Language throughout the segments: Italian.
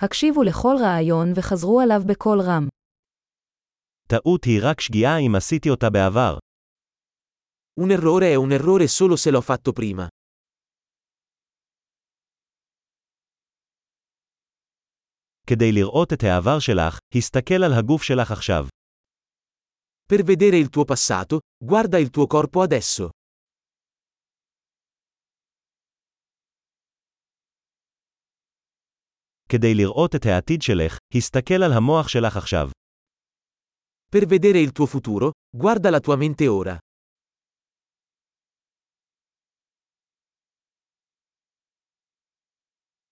הקשיבו לכל רעיון וחזרו עליו בקול רם. טעות היא רק שגיאה אם עשיתי אותה בעבר. Un errore è un errore solo se l'ho fatto prima. כדי לראות את העבר שלך, הסתכל על הגוף שלך עכשיו. Per vedere il tuo passato, guarda il tuo corpo adesso. כדי לראות את העתיד שלך, הסתכל על המוח שלך עכשיו. Per vedere il tuo futuro, guarda la tua mente ora.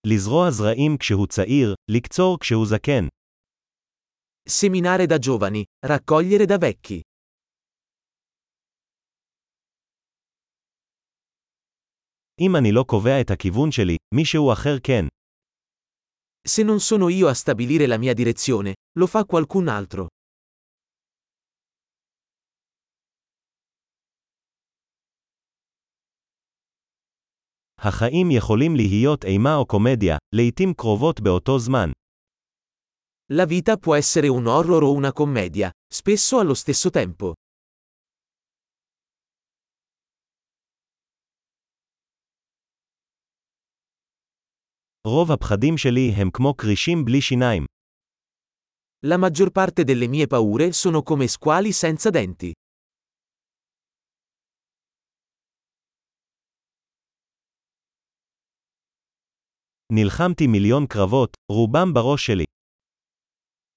לזרוע זרעים כשהוא צעיר, לקצור כשהוא זקן. Seminare da giovani, raccogliere da vecchi. אם אני לא קובע את הכיוון שלי, מישהו אחר כן. Se non sono io a stabilire la mia direzione, lo fa qualcun altro. החיים יכולים להיות אימה או קומדיה, לעתים קרובות באותו זמן. La vita può essere un horror o una commedia, spesso allo stesso tempo. רוב הפחדים שלי הם כמו כרישים בלי שיניים. La maggior parte delle mie paure sono come squali senza denti. נלחמתי מיליון קרבות, רובם בראש שלי.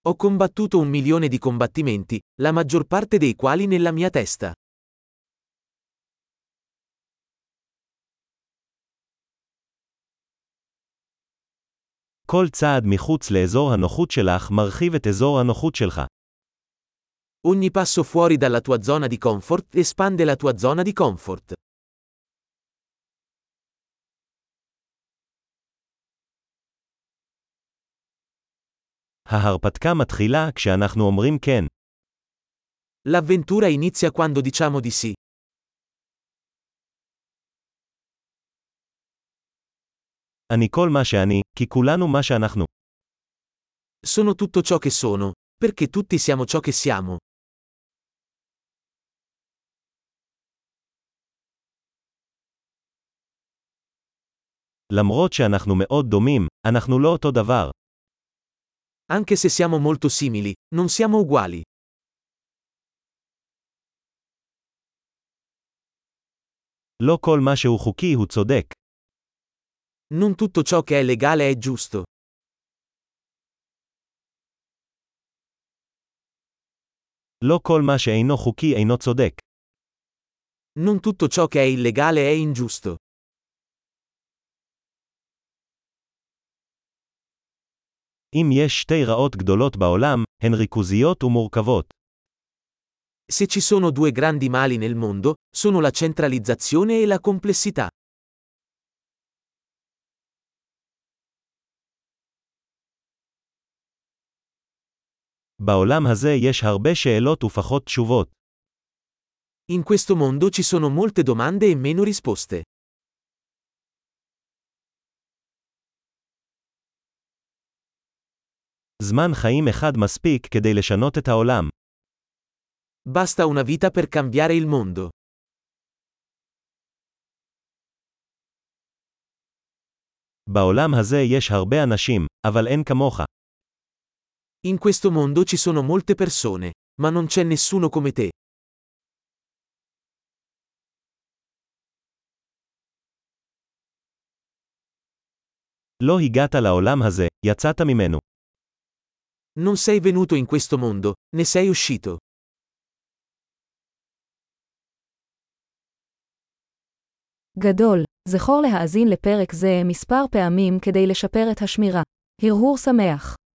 Ho combattuto un milione di combattimenti, la maggior parte dei quali nella mia testa. כל צעד מחוץ לאזור הנוחות שלך מרחיב את אזור הנוחות שלך. Ogni passo fuori dalla tua zona di comfort espande la tua zona di comfort. ההרפתקה מתחילה כשאנחנו אומרים כן. L'avventura inizia quando diciamo di sì. אני כל מה שאני, כי כולנו מה שאנחנו. Sono tutto ciò che sono, perché tutti siamo ciò che siamo. למרות שאנחנו מאוד דומים, אנחנו לא אותו דבר. Anche se siamo molto simili, non siamo uguali. לא כל מה שהוא חוקי הוא צודק. Non tutto ciò che è legale è giusto. לא כל מה שאינו חוקי אינו צודק. Non tutto ciò che è illegale è ingiusto. אם יש שתי רעות גדולות בעולם, הן ריכוזיות ומורכבות. Se ci sono due grandi mali nel mondo, sono la centralizzazione e la complessità. בעולם הזה יש הרבה שאלות ופחות תשובות. In questo mondo ci sono molte domande e meno risposte. זמן חיים אחד מספיק כדי לשנות את העולם. Basta una vita per cambiare il mondo. בעולם הזה יש הרבה אנשים, אבל אין כמוך. In questo mondo ci sono molte persone, ma non c'è nessuno come te. לא הגעת לעולם הזה, יצאת ממנו. Non sei venuto in questo mondo, ne sei uscito. גדול, זכור להאזין לפרק זה מספר פעמים כדי לשפר את השמירה. הרהור שמח.